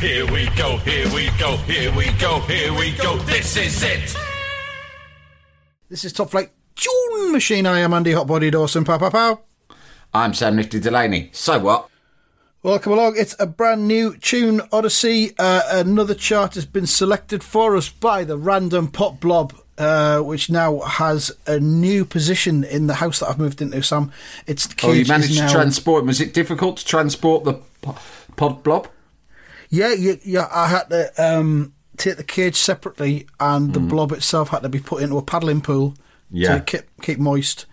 Here we go, here we go, here we go, here we go. This is it. This is Top Flight Tune Machine. I am Andy Hotbody Dawson. Pow, pow, pow. I'm Sam Nifty Delaney. So what? Welcome along. It's a brand new Tune Odyssey. Uh, another chart has been selected for us by the Random Pop Blob, uh, which now has a new position in the house that I've moved into, Sam. It's the Oh, you managed is to transport him. Was it difficult to transport the po- pod blob? Yeah, yeah, yeah. I had to um, take the cage separately, and the blob itself had to be put into a paddling pool Mm. Yeah. to keep keep moist.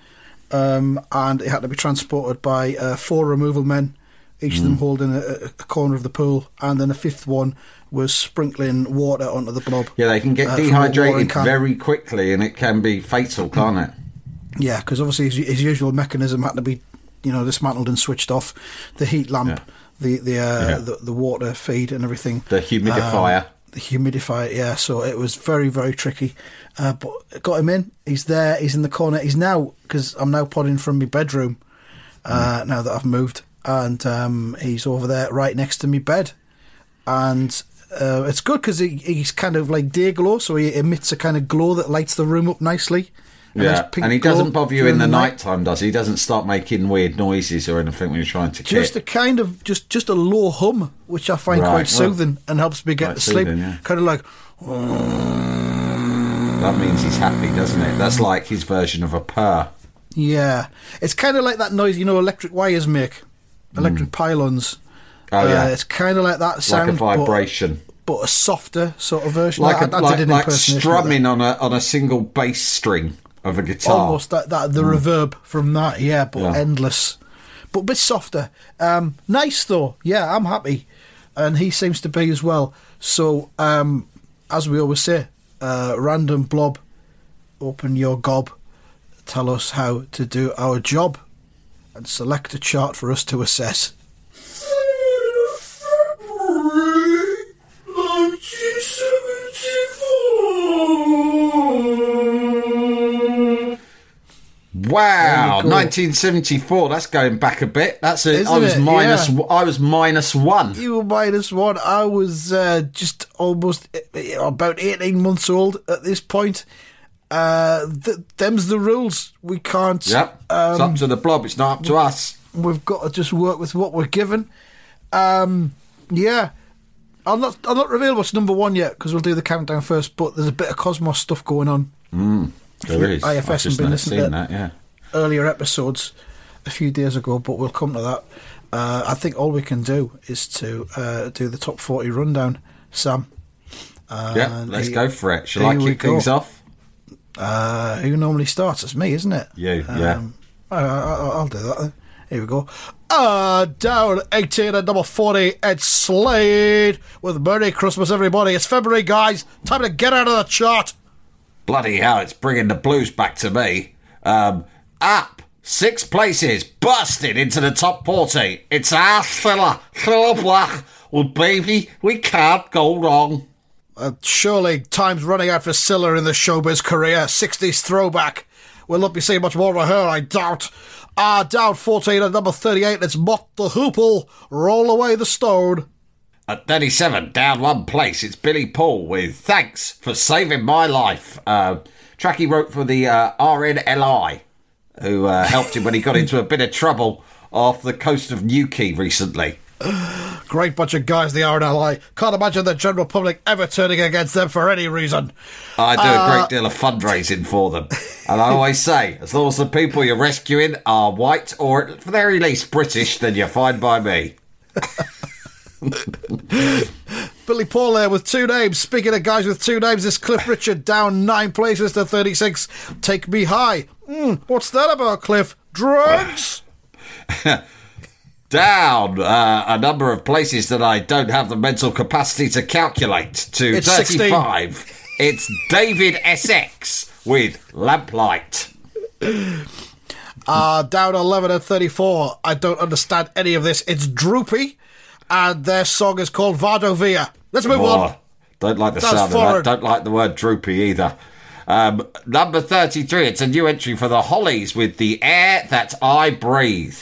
Um, and it had to be transported by uh, four removal men, each Mm. of them holding a, a corner of the pool, and then a fifth one was sprinkling water onto the blob. Yeah, they can get uh, from a watering dehydrated very quickly, and it can be fatal, can't it? Yeah, because obviously his, his usual mechanism had to be, you know, dismantled and switched off. The heat lamp, Yeah. The the, uh, Yeah. the the water feed and everything. The humidifier. Um, the humidifier, yeah. So it was very very tricky, uh, but got him in. He's there. He's in the corner. He's now because I'm now podding from my bedroom. Uh, Mm. Now that I've moved, and um, he's over there right next to me bed, and. Uh, it's good because he, he's kind of like day glow, so he emits a kind of glow that lights the room up nicely. And Yeah, and he doesn't bother you in the night. night time, does he? He doesn't start making weird noises or anything when you're trying to just a kind of just just a low hum, which I find Right, quite well, soothing and helps me get to sleep. soothing, yeah. Kind of like That means he's happy, doesn't it? That's like his version of a purr. yeah, it's kind of like that noise you know electric wires make, electric pylons. Mm. Oh, yeah. Uh, it's kind of like that sound, like a vibration. but, a softer sort of version. Like, I, a, I like, did an like strumming on a on a single bass string of a guitar. almost that, that the reverb from that, yeah, but Yeah. endless, but a bit softer. Um, nice though, yeah, I'm happy, and he seems to be as well. So, um, as we always say, uh, random blob, open your gob, tell us how to do our job, and select a chart for us to assess. Wow, There you go. 1974. That's going back a bit. That's a. I Isn't was it? minus. Yeah. I was minus one. You were minus one. I was uh, just almost uh, about 18 months old at this point. Uh, th- them's the rules. We can't. Yep. it's Um, up to the blob. It's not up to us. we've got to just work with what we're given. Um, yeah. I'll not. I'll not reveal what's number one yet because we'll do the countdown first. But there's a bit of Cosmos stuff going on. There is. IFS and been listening to- that. Yeah. earlier episodes a few days ago, but we'll come to that. Uh, I think all we can do is to uh, do the top 40 rundown, Sam. yeah. Let's here- go for it. Shall I kick things off? Uh, who normally starts? It's me, isn't it? You, yeah. Um, I, I, I'll do that. Then. Here we go. Uh, down 18 and number 40, it's Slade with Merry Christmas, everybody. It's February, guys. Time to get out of the chart. Bloody hell! It's bringing the blues back to me. Um, up six places, busted into the top forty. It's our Cilla Black. Well, baby, we can't go wrong. Uh, surely time's running out for Cilla in the showbiz career. 60s throwback. We'll not be seeing much more of her, I doubt. Ah, down 14 at number 38, it's Mott the Hoople. Roll away the stone. At 37, down one place, it's Billy Paul with Thanks for Saving My Life. Uh, track he wrote for the uh, RNLI, who uh, helped him when he got into a bit of trouble off the coast of Newquay recently. Great bunch of guys, the RNLI. Can't imagine the general public ever turning against them for any reason. I do a great deal of fundraising for them. And I always say, as long as the people you're rescuing are white or at the very least British, then you're fine by me. Billy Paul there with two names. Speaking of guys with two names, this Cliff Richard down nine places to 36. Take me high. Hmm, what's that about, Cliff? Drugs? down uh, a number of places that I don't have the mental capacity to calculate to It's 16. 35. It's David Essex with Lamplight. Uh, down 11 and 34. I don't understand any of this. It's Drupi, and their song is called Vado Vardovia. Let's move on. Oh, don't like the That's sound of that. Don't like the word droopy either. Um, number 33, it's a new entry for the Hollies with The Air That I Breathe.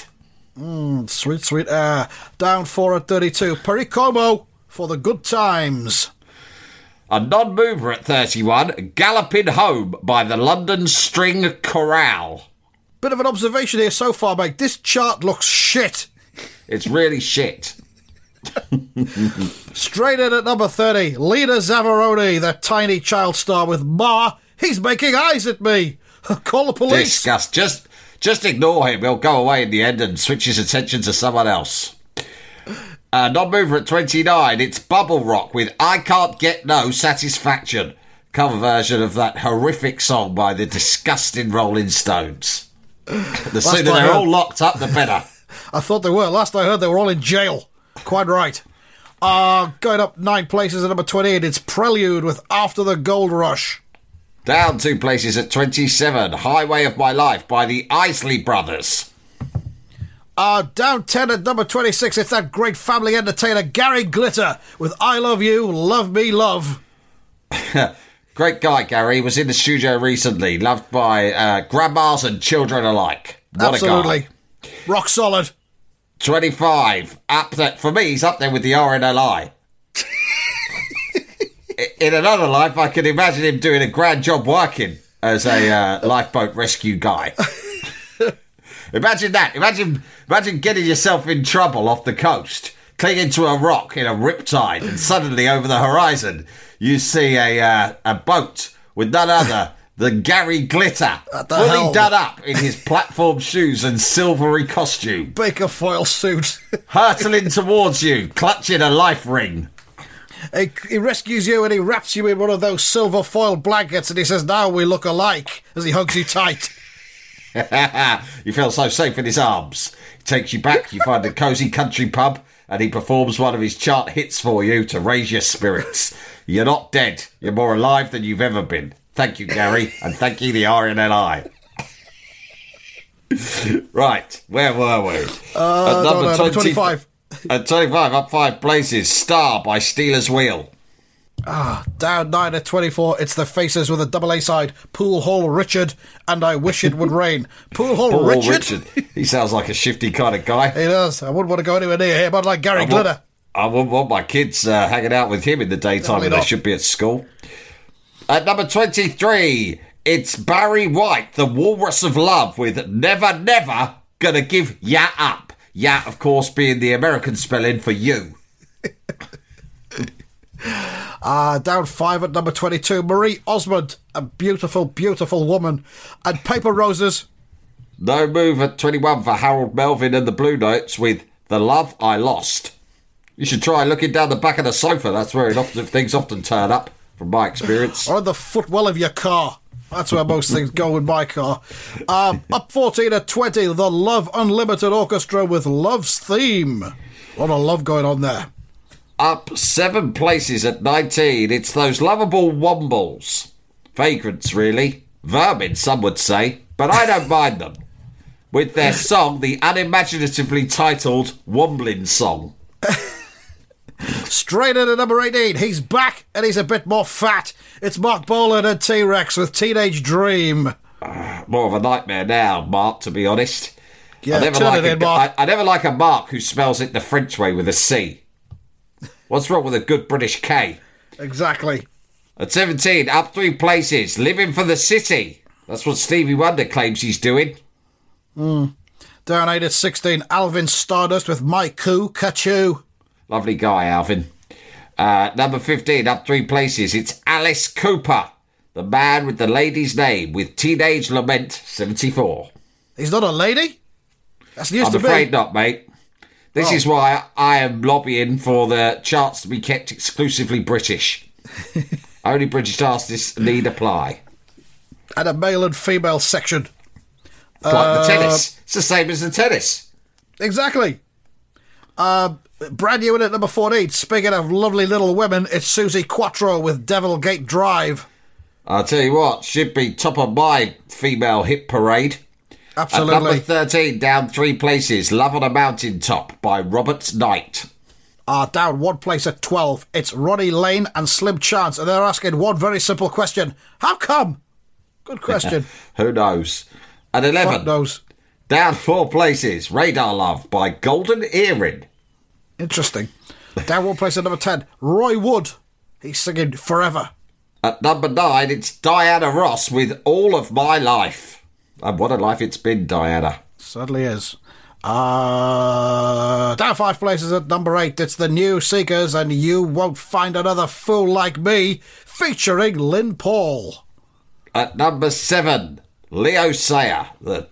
Sweet, sweet air. Down 4 at 32. Perry Como for the good times. A non mover at 31, Galloping Home by the London String Chorale. Bit of an observation here so far, mate. This chart looks shit. It's really shit. Straight in at number 30, Lena Zavaroni, the tiny child star with Ma. He's making eyes at me. Call the police. Disgust. Just, just ignore him. He'll go away in the end and switch his attention to someone else. Uh, non-mover at 29, it's Bubble Rock with I Can't Get No Satisfaction. Cover version of that horrific song by the disgusting Rolling Stones. The sooner they're all locked up, the better. I thought they were. Last I heard, they were all in jail. Quite right. Uh, going up nine places at number 28, it's Prelude with After the Gold Rush. Down two places at 27, Highway of My Life by the Isley Brothers. Uh, down 10 at number 26, it's that great family entertainer Gary Glitter with I Love You, Love Me, Love. Great guy, Gary. He was in the studio recently, loved by uh, grandmas and children alike. What Absolutely. a guy. Rock solid. 25. Up there, for me, he's up there with the RNLI. in another life, I can imagine him doing a grand job working as a uh, lifeboat rescue guy. imagine that. Imagine, imagine getting yourself in trouble off the coast, clinging to a rock in a riptide, and suddenly over the horizon you see a uh, a boat with none other than Gary Glitter, the fully helm. done up in his platform shoes and silvery costume Baker foil suit. hurtling towards you, clutching a life ring. he, he rescues you and he wraps you in one of those silver foil blankets and he says, Now we look alike, as he hugs you tight. you feel so safe in his arms. He takes you back, you find a cosy country pub, and he performs one of his chart hits for you to raise your spirits. You're not dead. You're more alive than you've ever been. Thank you, Gary, and thank you, the RNLI. right, where were we? Uh, At no, no, number 25. At 25, up five places, Star by Stealers Wheel. Ah, down 9 at 24, it's the Faces with a double A side, Pool Hall Richard, and I Wish It Would Rain. Pool Hall Poor Richard? He sounds like a shifty kind of guy. He does. I wouldn't want to go anywhere near him, like Gary I Glitter. I wouldn't want my kids uh, hanging out with him in the daytime Definitely when they should be at school. At number 23, it's Barry White, the Walrus of Love, with Never Never Gonna Give Ya Up. Ya, of course, being the American spelling for you. Uh, down 5 at number 22, Marie Osmond, a beautiful, beautiful woman. And Paper Roses, No move at 21 for Harold Melvin and the Blue Notes with The Love I Lost. You should try looking down the back of the sofa. That's where often, things often turn up, from my experience. or the footwell of your car. That's where most things go in my car. Um, up 14 at 20, the Love Unlimited Orchestra with Love's Theme. A lot of love going on there. Up seven places at 19. It's those lovable wombles. Vagrants, really. Vermin, some would say, but I don't mind them. With their song, the unimaginatively titled Wombling Song. Straight in at number 18, he's back and he's a bit more fat. It's Marc Bolan and T Rex with Teenage Dream. More of a nightmare now, Mark, to be honest. Yeah, I never turn like it a, in, Mark. I, I never like a Mark who spells it the French way with a C. What's wrong with a good British K? Exactly. At 17, up three places, living for the city. That's what Stevie Wonder claims he's doing. Hmm. Down 8 at 16, Alvin Stardust with My Coo Cachoo. Lovely guy, Alvin. Uh, number 15, up three places, it's Alice Cooper, the man with the lady's name, with Teenage Lament 74. He's not a lady? That's used I'm to afraid be. not, mate. This Oh. is why I am lobbying for the charts to be kept exclusively British. Only British artists need apply. And a male and female section. Like Uh, the tennis. It's the same as the tennis. Exactly. Uh, brand new in at number 14. Speaking of lovely little women, it's Suzi Quatro with Devil Gate Drive. I'll tell you what, should be top of my female hit parade. At number 13, down three places, Love on a Mountain Top by Robert Knight. are down one place at 12. It's Ronnie Lane and Slim Chance, and they're asking one very simple question How come? Good question. Who knows? At 11, Fuck knows. down four places, Radar Love by Golden Earring. Interesting. Down one place at number 10. Roy Wood. He's singing Forever. At number nine, it's Diana Ross with All of My Life. And what a life it's been, Diana. Certainly is. Uh, down five places at number eight. It's the new Seekers, and you won't find another fool like me, featuring Lyn Paul. At number seven, Leo Sayer, the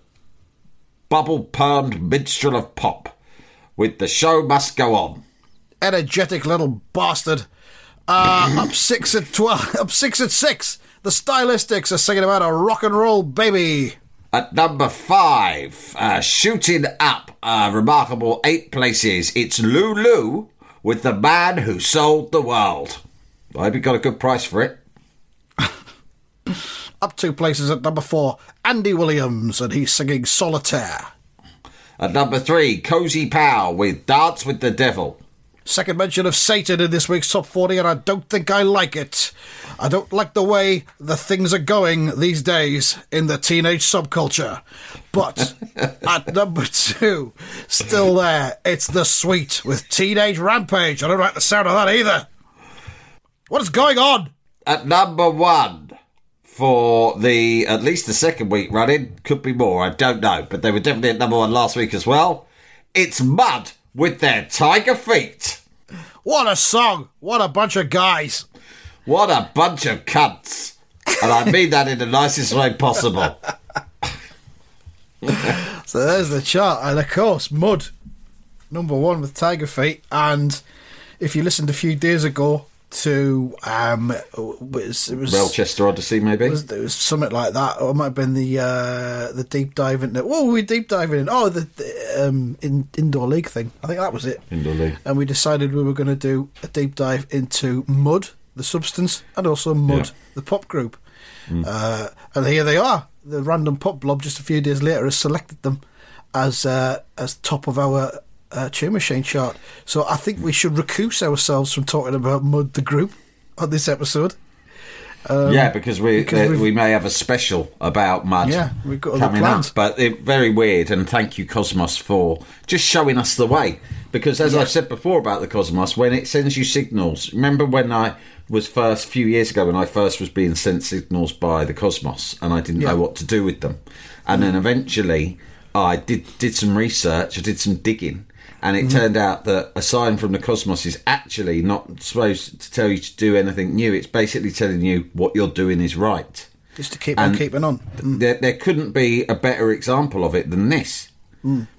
bubble permed minstrel of pop, with The Show Must Go On. energetic little bastard. Uh, up six at twelve. Up six at six. The Stylistics are singing about a rock and roll baby. At number five, uh, shooting up a remarkable eight places, it's Lulu with The Man Who Sold the World. I hope you got a good price for it. Up two places at number four. Andy Williams, and he's singing Solitaire. At number three, Cozy Powell with Dance with the Devil. Second mention of Satan in this week's top 40, and I don't think I like it. I don't like the way the things are going these days in the teenage subculture. But at number two, still there, it's The Sweet with Teenage Rampage. I don't like the sound of that either. What is going on? At number one, for the at least the second week running, could be more, I don't know, but they were definitely at number one last week as well. It's Mud with their Tiger Feet. What a song! What a bunch of guys! What a bunch of cunts. And I mean that in the nicest way possible. So there's the chart, and of course, Mud, number one with Tiger Feet. And if you listened a few days ago to um, it was, it was Melchester Odyssey, maybe? it was, it was something like that, or it might have been the uh, the deep dive into. What were we deep diving in? Oh, the, the um, in, indoor league thing. I think that was it. Indoor league. And we decided we were going to do a deep dive into Mud, the substance, and also Mud, Yeah. Mm. the pop group. Uh, and here they are. The random pop blob just a few days later has selected them as uh, as top of our uh, Tune Machine chart. So I think we should recuse ourselves from talking about Mud, the group, on this episode. yeah, because we because uh, we've- may have a special about mud Yeah, we've got other coming plans. up, but it, very weird. And thank you, Cosmos, for just showing us the way. Because as Yeah. I've said before about the Cosmos, when it sends you signals, remember when I was first a few years ago when I first was being sent signals by the Cosmos, and I didn't Yeah. know what to do with them, and then eventually I did did some research, I did some digging. And Mm-hmm. it turned out that a sign from the cosmos is actually not supposed to tell you to do anything new. It's basically telling you what you're doing is right. Just to keep on keeping on. There, there couldn't be a better example of it than this.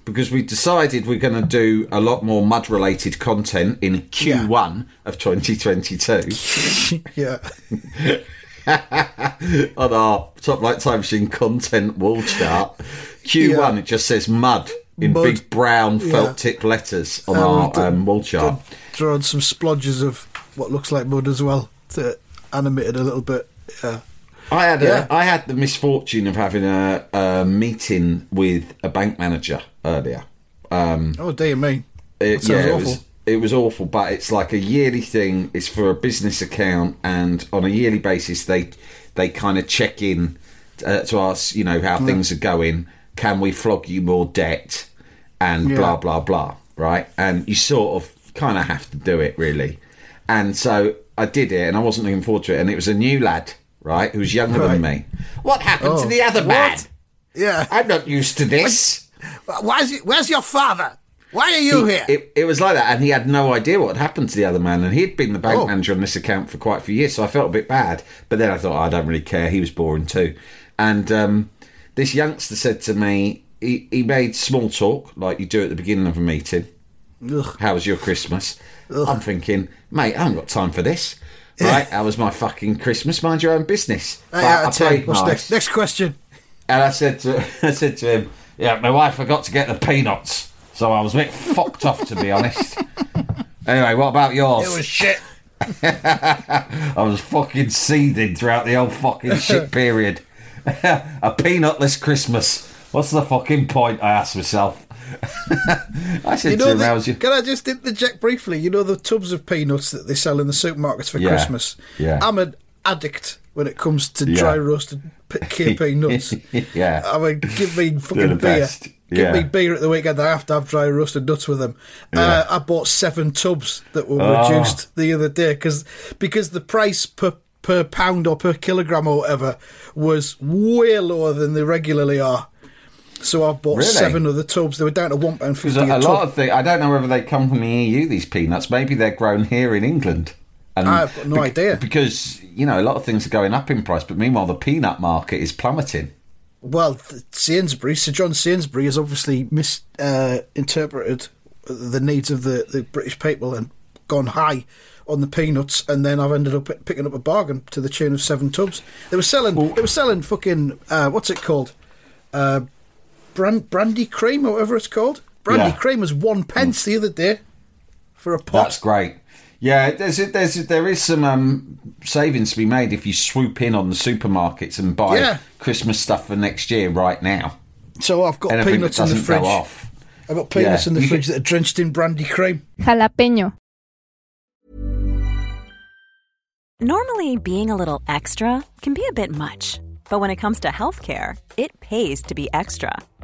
Because we decided we're going to do a lot more mud related content in Q1 of 2022 Yeah. on our Top Flight Time Machine content wall chart. Q1, Yeah. it just says mud in Mud. big brown Yeah. felt tip letters on And our we've um, wall chart. done- Thrown some splodges of what looks like mud as well to animate it a little bit. Yeah. I had Yeah. a, I had the misfortune of having a, a meeting with a bank manager earlier. Um, Oh dear me. it, yeah, it was it was awful, but it's like a yearly thing. It's for a business account, and on a yearly basis, they they kind of check in uh, to ask, you know, how things are going. Can we flog you more debt? And Yeah. blah blah blah. Right, and you sort of kind of have to do it really. And so I did it, and I wasn't looking forward to it. And it was a new lad, right, who was younger than me. What happened to Oh. the other man? Yeah. I'm not used to this. Where's, where's your father? Why are you here? It, it was like that, and he had no idea what had happened to the other man, and he'd been the bank Oh. manager on this account for quite a few years, so I felt a bit bad. But then I thought, "Oh, I don't really care. He was boring too. And um, this youngster said to me, he, he made small talk like you do at the beginning of a meeting. Ugh. How was your Christmas? I'm thinking, mate, I haven't got time for this. Right? How was my fucking Christmas? Mind your own business. Eight out I of ten. played What's nice. next? Next question. And I said to I said to him, "Yeah, my wife forgot to get the peanuts, So I was a bit fucked off, to be honest. Anyway, what about yours? It was shit. I was fucking seething throughout the whole fucking shit period. a peanutless Christmas. What's the fucking point? I asked myself. I said You know, the, "How's your-" can I just interject briefly? You know the tubs of peanuts that they sell in the supermarkets for Yeah, Christmas. yeah. I'm an addict when it comes to Yeah. dry roasted KP nuts. yeah. I mean, give me fucking beer. Give me beer at the weekend. I have to have dry roasted nuts with them. Uh, I bought seven tubs that were Oh. reduced the other day because because the price per per pound or per kilogram or whatever was way lower than they regularly are. So I bought Really? seven of the tubs. They were down to one pound fifty a, a, a tub. lot of things, I don't know whether they come from the EU, these peanuts. Maybe they're grown here in England. And I've got no idea. Because, you know, a lot of things are going up in price, but meanwhile, the peanut market is plummeting. Well, Sainsbury, Sir John Sainsbury has obviously misinterpreted the needs of the, the British people and gone high on the peanuts, and then I've ended up picking up a bargain to the tune of seven tubs. They were selling, they were selling fucking, uh, what's it called? Uh, brand, brandy cream or whatever it's called. Brandy Yeah. cream was one pence the other day for a pot. That's great. Yeah, there's there's there is some um, savings to be made if you swoop in on the supermarkets and buy Yeah. Christmas stuff for next year right now. so I've got Anything that peanuts in the doesn't fridge. off. I've got peanuts Yeah, in the fridge that are drenched in brandy cream. Jalapeño. Normally, being a little extra can be a bit much, but when it comes to healthcare, it pays to be extra.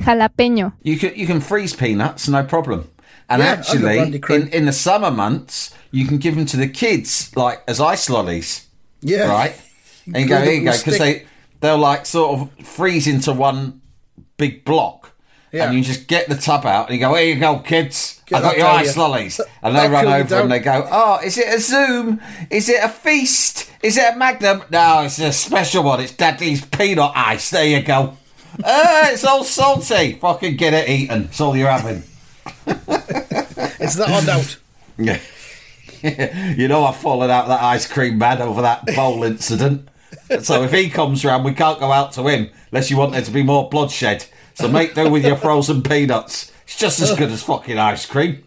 Jalapeño. You can you can freeze peanuts, no problem. And Yeah, actually, in, in the summer months, you can give them to the kids like as ice lollies, Yeah. right? And you go, here you go, because they they'll like sort of freeze into one big block. Yeah. And you just get the tub out and you go, here you go, kids. Get I got your ice here. lollies. And they run over down. and they go, oh, is it a Zoom? Is it a feast? Is it a Magnum? No, it's a special one. It's Daddy's peanut ice. There you go. Ah, it's all salty. Fucking get it eaten. It's all you're having. it's that or doubt? Yeah. you know I've fallen out of that ice cream man over that bowl incident. So if he comes round, we can't go out to him unless you want there to be more bloodshed. So make do with your frozen peanuts. It's just as good as fucking ice cream.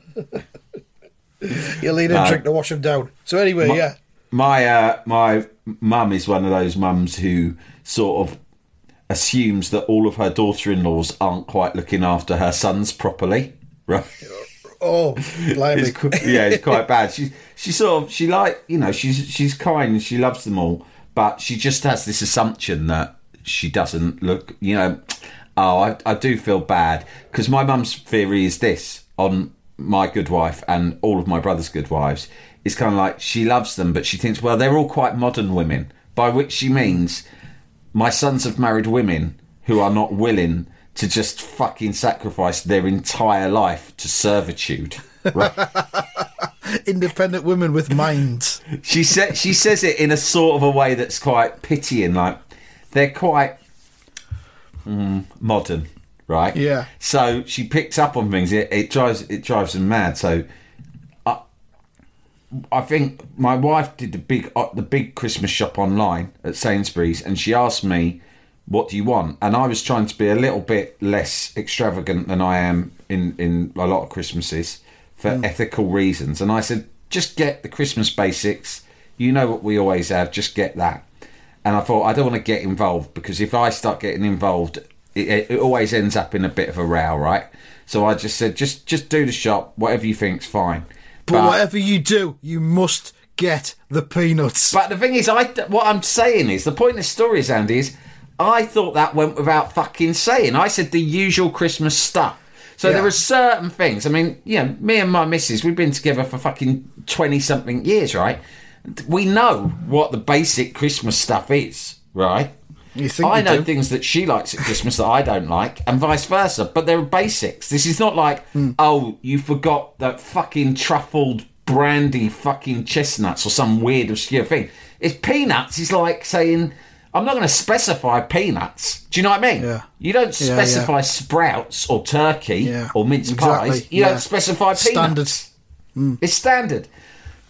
You'll need a drink to wash them down. So anyway, yeah. My uh, my mum is one of those mums who sort of assumes that all of her daughter-in-laws aren't quite looking after her sons properly. Right. Oh, blimey. It's yeah, it's quite bad. She she sort of she like you know she's she's kind and she loves them all, but she just has this assumption that she doesn't look. You know, oh, I I do feel bad because my mum's theory is this on my good wife and all of my brother's good wives. It's kind of like she loves them, but she thinks well they're all quite modern women, by which she means my sons have married women who are not willing to just fucking sacrifice their entire life to servitude. Right? Independent women with minds. she said she says it in a sort of a way that's quite pitying, like they're quite mm, modern, right? Yeah. So she picks up on things. It, it drives it drives them mad. So I think my wife did the big uh, the big Christmas shop online at Sainsbury's, and she asked me, "What do you want?" And I was trying to be a little bit less extravagant than I am in in a lot of Christmases for ethical reasons. And I said, "Just get the Christmas basics. You know what we always have. Just get that." And I thought I don't want to get involved because if I start getting involved, it, it, it always ends up in a bit of a row, right? So I just said, just just do the shop, whatever you think's fine. But, whatever you do, you must get the peanuts. But the thing is, I what I'm saying is the point of the story is Andy is I thought that went without fucking saying. I said the usual Christmas stuff. So Yeah. there are certain things. I mean, you know, me and my missus, we've been together for fucking twenty something years, right? We know what the basic Christmas stuff is, right? I know do? things that she likes at Christmas that I don't like, and vice versa. But they're basics. This is not like, Hmm. oh, you forgot that fucking truffled brandy fucking chestnuts or some weird obscure thing. It's peanuts is like saying, I'm not going to specify peanuts. Do you know what I mean? Yeah. You don't specify yeah. sprouts or turkey Yeah, or mince exactly, pies. You yeah. don't specify Standard. peanuts. It's standard.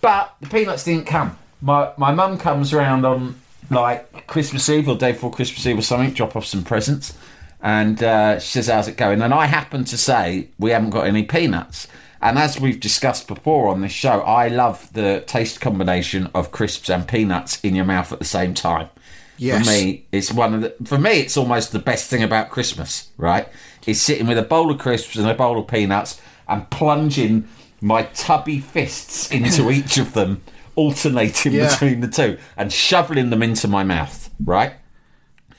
But the peanuts didn't come. My my mum comes around on like Christmas Eve or day before Christmas Eve or something, drop off some presents, and uh, she says, "How's it going?" And I happen to say we haven't got any peanuts. And as we've discussed before on this show, I love the taste combination of crisps and peanuts in your mouth at the same time. Yes. For me, it's one of the. For me, it's almost the best thing about Christmas. Right? Is sitting with a bowl of crisps and a bowl of peanuts and plunging my tubby fists into each of them, alternating Yeah. between the two, and shoveling them into my mouth. Right?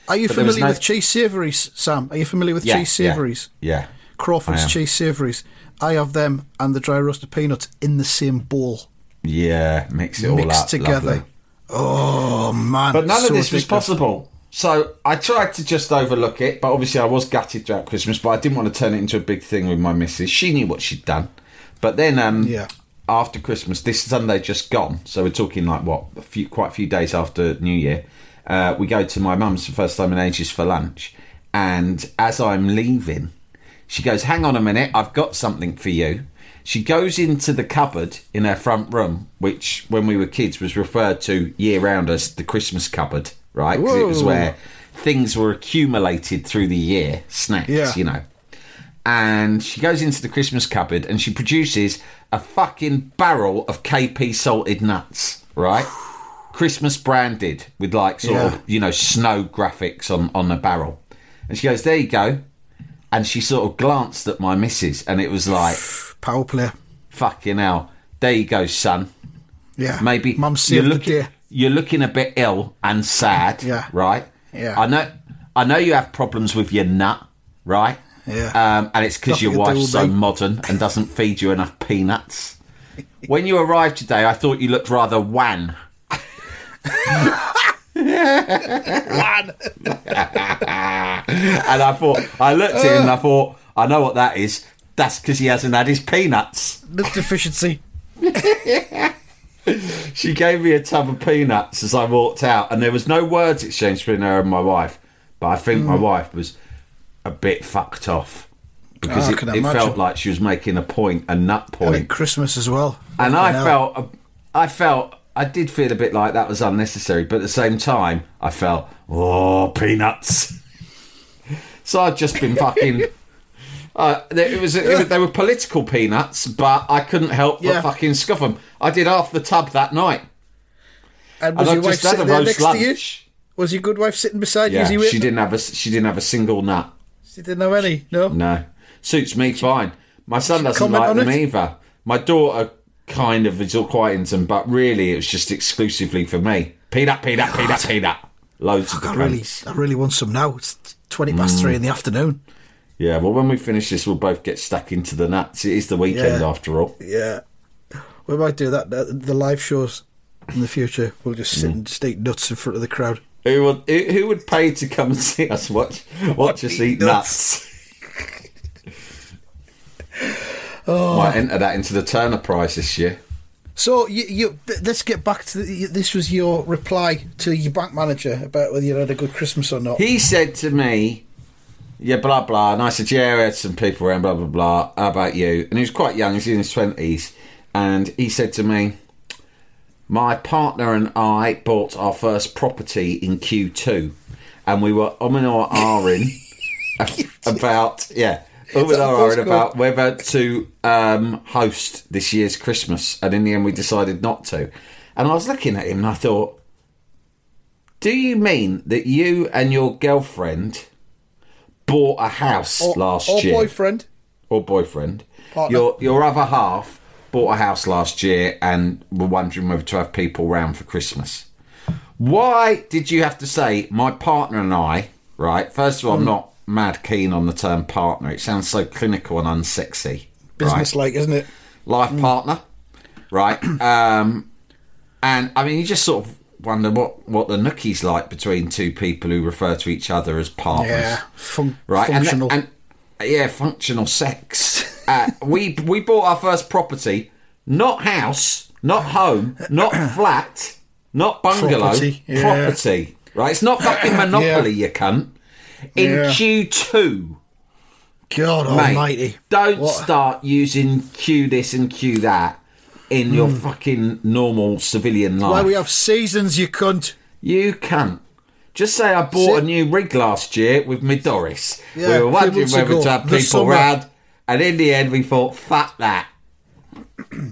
Are you But familiar no- with cheese savouries, Sam? Are you familiar with Yeah, cheese savouries? Yeah. Crawford's cheese savouries. I have them and the dry roasted peanuts in the same bowl, Yeah. Mix it all mixed up. together. Lovely. Oh man! But none so of this was possible. So I tried to just overlook it, but obviously I was gutted throughout Christmas. But I didn't want to turn it into a big thing with my missus. She knew what she'd done. But then, um, Yeah. After Christmas, this Sunday just gone. So we're talking like what, a few, quite a few days after New Year. Uh, we go to my mum's for the first time in ages for lunch, and as I'm leaving, she goes, "Hang on a minute, I've got something for you." She goes into the cupboard in her front room, which when we were kids was referred to year round as the Christmas cupboard, right? Because it was where things were accumulated through the year, snacks, Yeah. you know. And she goes into the Christmas cupboard and she produces a fucking barrel of KP salted nuts, right? Christmas branded with like sort Yeah. of, you know, snow graphics on, on the barrel. And she goes, There you go. And she sort of glanced at my missus and it was like, power play. fucking hell. There you go, son. Yeah, Maybe Mum you're looking, you're looking a bit ill and sad, Yeah. right? Yeah. I know I know you have problems with your nut, right? Yeah. Um, and it's because your wife's so modern and doesn't feed you enough peanuts. When you arrived today, I thought you looked rather wan. wan. and I thought, I looked at him and I thought, I know what that is. That's because he hasn't had his peanuts. The deficiency. She gave me a tub of peanuts as I walked out, and there was no words exchanged between her and my wife. But I think Hmm. my wife was a bit fucked off because Oh, it, it felt like she was making a point, a nut And point. at Christmas as well. and I felt, uh, I felt, I did feel a bit like that was unnecessary, but at the same time, I felt, oh, peanuts. so I'd just been fucking. Uh, it was, it was they were political peanuts, but I couldn't help but Yeah. fucking scuff them. I did half the tub that night, And was and your wife just had a sitting there next lunch. to you? Was your good wife sitting beside you? Yeah, you she didn't have a she didn't have a single nut. She didn't have any. No. No, suits me fine. My son doesn't comment like on them it? either. My daughter kind of is all quite into them, but really it was just exclusively for me. Peanut, peanut, peanut, peanut. Loads of I really. I really want some now. It's twenty past three in the afternoon. Yeah, well, when we finish this, we'll both get stuck into the nuts. It is the weekend Yeah. after all. Yeah, we might do that. The live shows in the future. We'll just Mm. sit and just eat nuts in front of the crowd. Who would who, who would pay to come and see us watch watch us eat nuts? Oh. Might enter that into the Turner Prize this year. So you, you let's get back to the, this. Was your reply to your bank manager about whether you had a good Christmas or not? He said to me, yeah, blah, blah. And I said, yeah, we had some people around, blah, blah, blah. How about you? And he was quite young, he was in his 20s. And he said to me, my partner and I bought our first property in Q2. And we were um and ahhing about, yeah, um and ahhing about whether to um, host this year's Christmas. And in the end, we decided not to. And I was looking at him and I thought, do you mean that you and your girlfriend bought a house or, last or year? Or boyfriend? Or boyfriend? Partner. Your your other half bought a house last year and were wondering whether to have people round for Christmas. Why did you have to say my partner and I? Right. First of all, Hmm. I'm not mad keen on the term partner. It sounds so clinical and unsexy. right? Business like, isn't it? life partner, right? Um, and I mean, you just sort of wonder what what the nookie's like between two people who refer to each other as partners, Yeah, fun- right? And- functional. And, yeah, functional sex. uh, we we bought our first property not house, not home, not flat, not bungalow, Property, yeah. property. Right? It's not fucking Monopoly, you cunt. In Yeah. Q2, God mate, almighty. don't What- start using Q this and Q that in your fucking normal civilian life. Hmm. Why we have seasons, you cunt. You can't. Just say I bought a new rig last year with my Doris. Yeah, we were wondering whether to have people round, and in the end we thought, fuck that.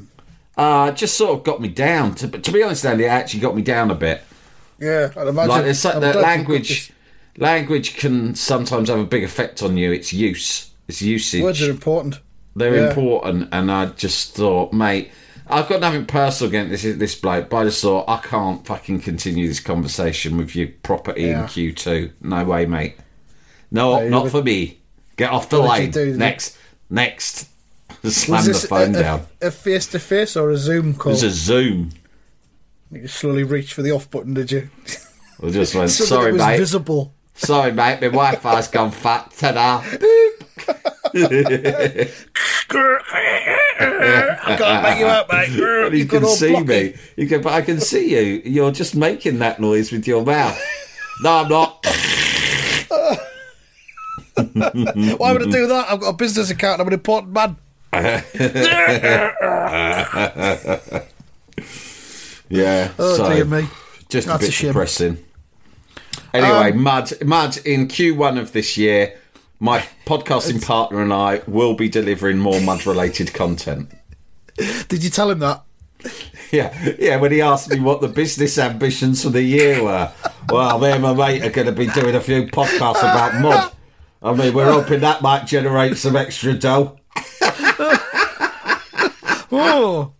Uh, just sort of got me down. To, to be honest, Andy, it actually got me down a bit. Yeah, I'd imagine. Like there's I'm so- glad that language, language can sometimes have a big effect on you. It's use, it's usage. Words are important. They're Yeah. important, and I just thought, mate, I've got nothing personal against this this bloke, but I just thought I can't fucking continue this conversation with you property in Yeah. Q two. No way, mate. No, you not would- for me. Get off the What did you line. Next, next. Slam the phone a, down. A face to face or a Zoom call? It was a Zoom. You slowly reached for the off button, did you? I just went, so that sorry, it was mate. visible. Sorry, mate. My Wi-Fi's gone fat. Ta-da. I can't make you out, mate. But you can see me. You go, but I can see you. You're just making that noise with your mouth. no, I'm not. Why would I do that? I've got a business account. I'm an important man. Yeah. Oh so, dear me. Just That's a a bit shame. depressing. Anyway, Um, Mud, Mud, in Q1 of this year, my podcasting partner and I will be delivering more Mud-related content. Did you tell him that? Yeah, yeah. When he asked me what the business ambitions for the year were, well, me and my mate are going to be doing a few podcasts about mud. I mean, we're hoping that might generate some extra dough. Oh,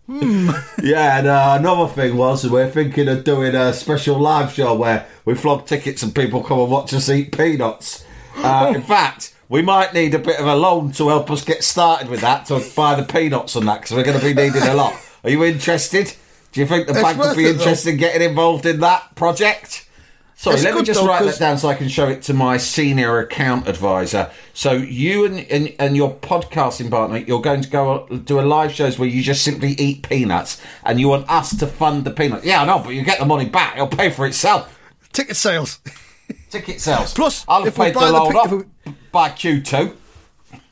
Yeah, and uh, another thing was we're thinking of doing a special live show where we flog tickets and people come and watch us eat peanuts. Uh, in fact, we might need a bit of a loan to help us get started with that to buy the peanuts and that because we're going to be needing a lot. Are you interested? Do you think the It's bank would be interested in getting involved in that project? Sorry, let me just write write 'cause- that down so I can show it to my senior account advisor. So you and, and and your podcasting partner, you're going to go do a live shows where you just simply eat peanuts, and you want us to fund the peanuts. Yeah, I know, but you get the money back; it'll pay for itself. ticket sales. Ticket sales. Plus, I'll if have we buy the pe- off we- by Q two.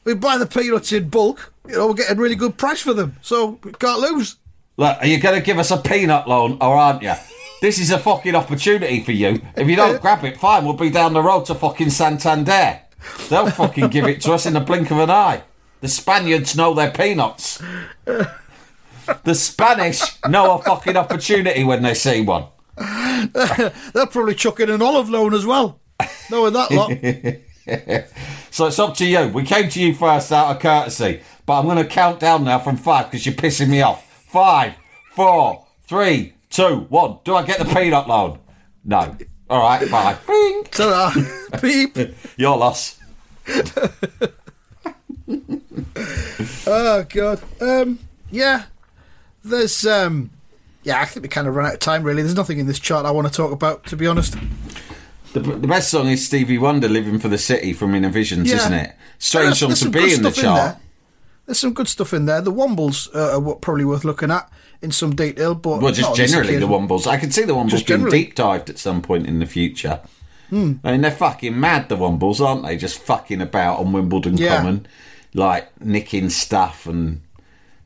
We buy the peanuts in bulk. You know, we're getting a really good price for them, so we can't lose. Look, are you going to give us a peanut loan or aren't you? This is a fucking opportunity for you. If you don't grab it, fine, we'll be down the road to fucking Santander. They'll fucking give it to us in the blink of an eye. The Spaniards know their peanuts. The Spanish know a fucking opportunity when they see one. They'll probably chuck in an olive loan as well. Knowing that lot. So it's up to you. We came to you first out of courtesy, but I'm going to count down now from five because you're pissing me off. Five, four, three, two, one. Do I get the peanut loan? No. All right, bye. Bing. Ta-da. Beep. Your loss. Oh god. Um. Yeah. There's um. Yeah, I think we kind of run out of time. Really, there's nothing in this chart I want to talk about. To be honest. The, the best song is Stevie Wonder, "Living for the City" from Innervisions, Yeah. isn't it? Strange song to be in the chart. there. There's some good stuff in there. The Wombles uh, are probably worth looking at in some detail, but Well, just not on this generally the. Wombles. I can see the Wombles being. Hmm. deep dived at some point in the future. I mean, they're fucking mad, the Wombles, aren't they? Just fucking about on Wimbledon Yeah. Common, like nicking stuff and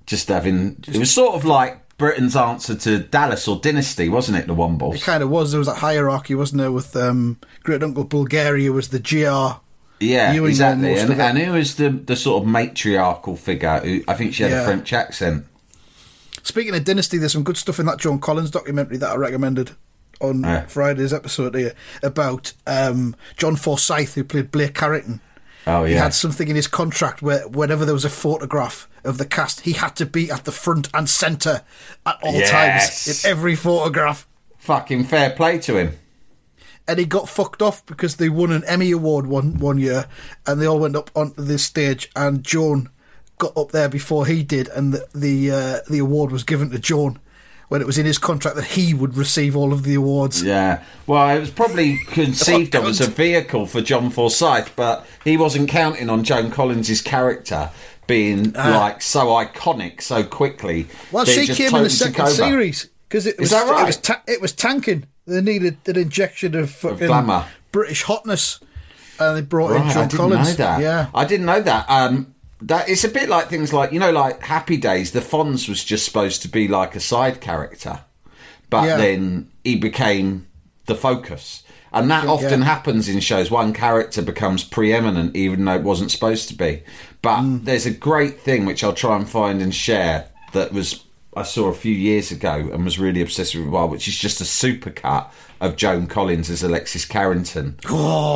just having. it was sort of like Britain's answer to Dallas or Dynasty, wasn't it? The Wombles. It kind of was. There was a hierarchy, wasn't there? With um, Great Uncle Bulgaria was the JR. Yeah, Ewing exactly. And, and who was the the sort of matriarchal figure? Who I think she had a French accent. Speaking of Dynasty, there's some good stuff in that Joan Collins documentary that I recommended on Yeah. Friday's episode here about um, John Forsythe, who played Blake Carrington. Oh yeah. He had something in his contract where whenever there was a photograph of the cast, he had to be at the front and centre at all Yes. times in every photograph. fucking fair play to him. And he got fucked off because they won an Emmy Award one one year, and they all went up onto this stage, and Joan got up there before he did, and the the uh, the award was given to Joan when it was in his contract that he would receive all of the awards. Yeah. Well, it was probably conceived Oh, of as a vehicle for John Forsythe, but he wasn't counting on Joan Collins's character being like so iconic so quickly. Well, she came in the second series because it was that right? it was ta- it was tanking. They needed an injection of fucking glamour. British hotness, and they brought in Joan I didn't Collins. know that. Yeah, I didn't know that. Um, that it's a bit like things like you know, like Happy Days. The Fonz was just supposed to be like a side character, but Yeah. then he became the focus, and that often yeah. happens in shows. One character becomes preeminent, even though it wasn't supposed to be. But Mm. there's a great thing which I'll try and find and share that was I saw a few years ago and was really obsessed with while, which is just a supercut of Joan Collins as Alexis Carrington,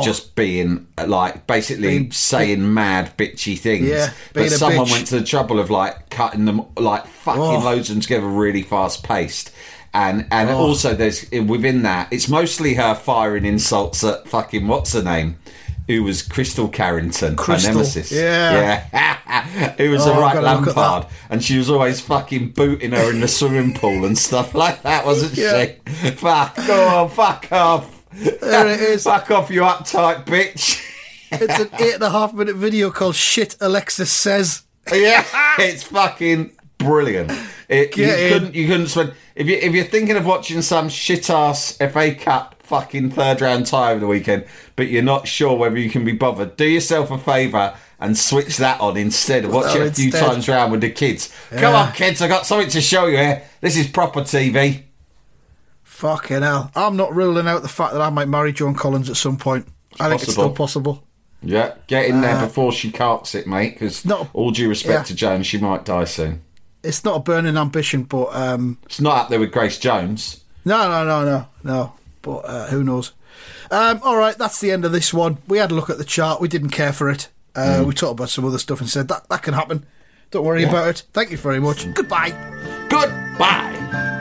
just being uh, like basically Oh. Being- saying mad bitchy things. Yeah, but someone bitch. went to the trouble of like cutting them like fucking Oh. loads of them together really fast paced. And and Oh. also there's within that it's mostly her firing insults at fucking what's her name, who was Krystle Carrington, Krystle, her nemesis. yeah. yeah, who was Oh, a right gotta look at that. Lampard, and she was always fucking booting her in the swimming pool and stuff like that, wasn't Yeah. she? Fuck off, fuck off. There it is. Fuck off, you uptight bitch. it's an eight and a half minute video called "Shit." Alexis says. Yeah, it's fucking brilliant. It, you in. couldn't, you couldn't spend if you if you're thinking of watching some shit ass FA Cup fucking third round tie over the weekend, but you're not sure whether you can be bothered. Do yourself a favour and switch that on instead. Watch that it a few instead. times round with the kids. Come on, kids! I got something to show you here. This is proper TV. Fucking hell! I'm not ruling out the fact that I might marry Joan Collins at some point. I think it's still possible. Yeah, get in there before she carts it, mate. Because Uh, all due respect yeah. to Joan, she might die soon. It's not a burning ambition, but um, It's not up there with Grace Jones. No, no, no, no, no. But uh, who knows? Um, all right, that's the end of this one. We had a look at the chart. We didn't care for it. Uh, We talked about some other stuff and said that that can happen. Don't worry about it. Thank you very much. Goodbye. Goodbye.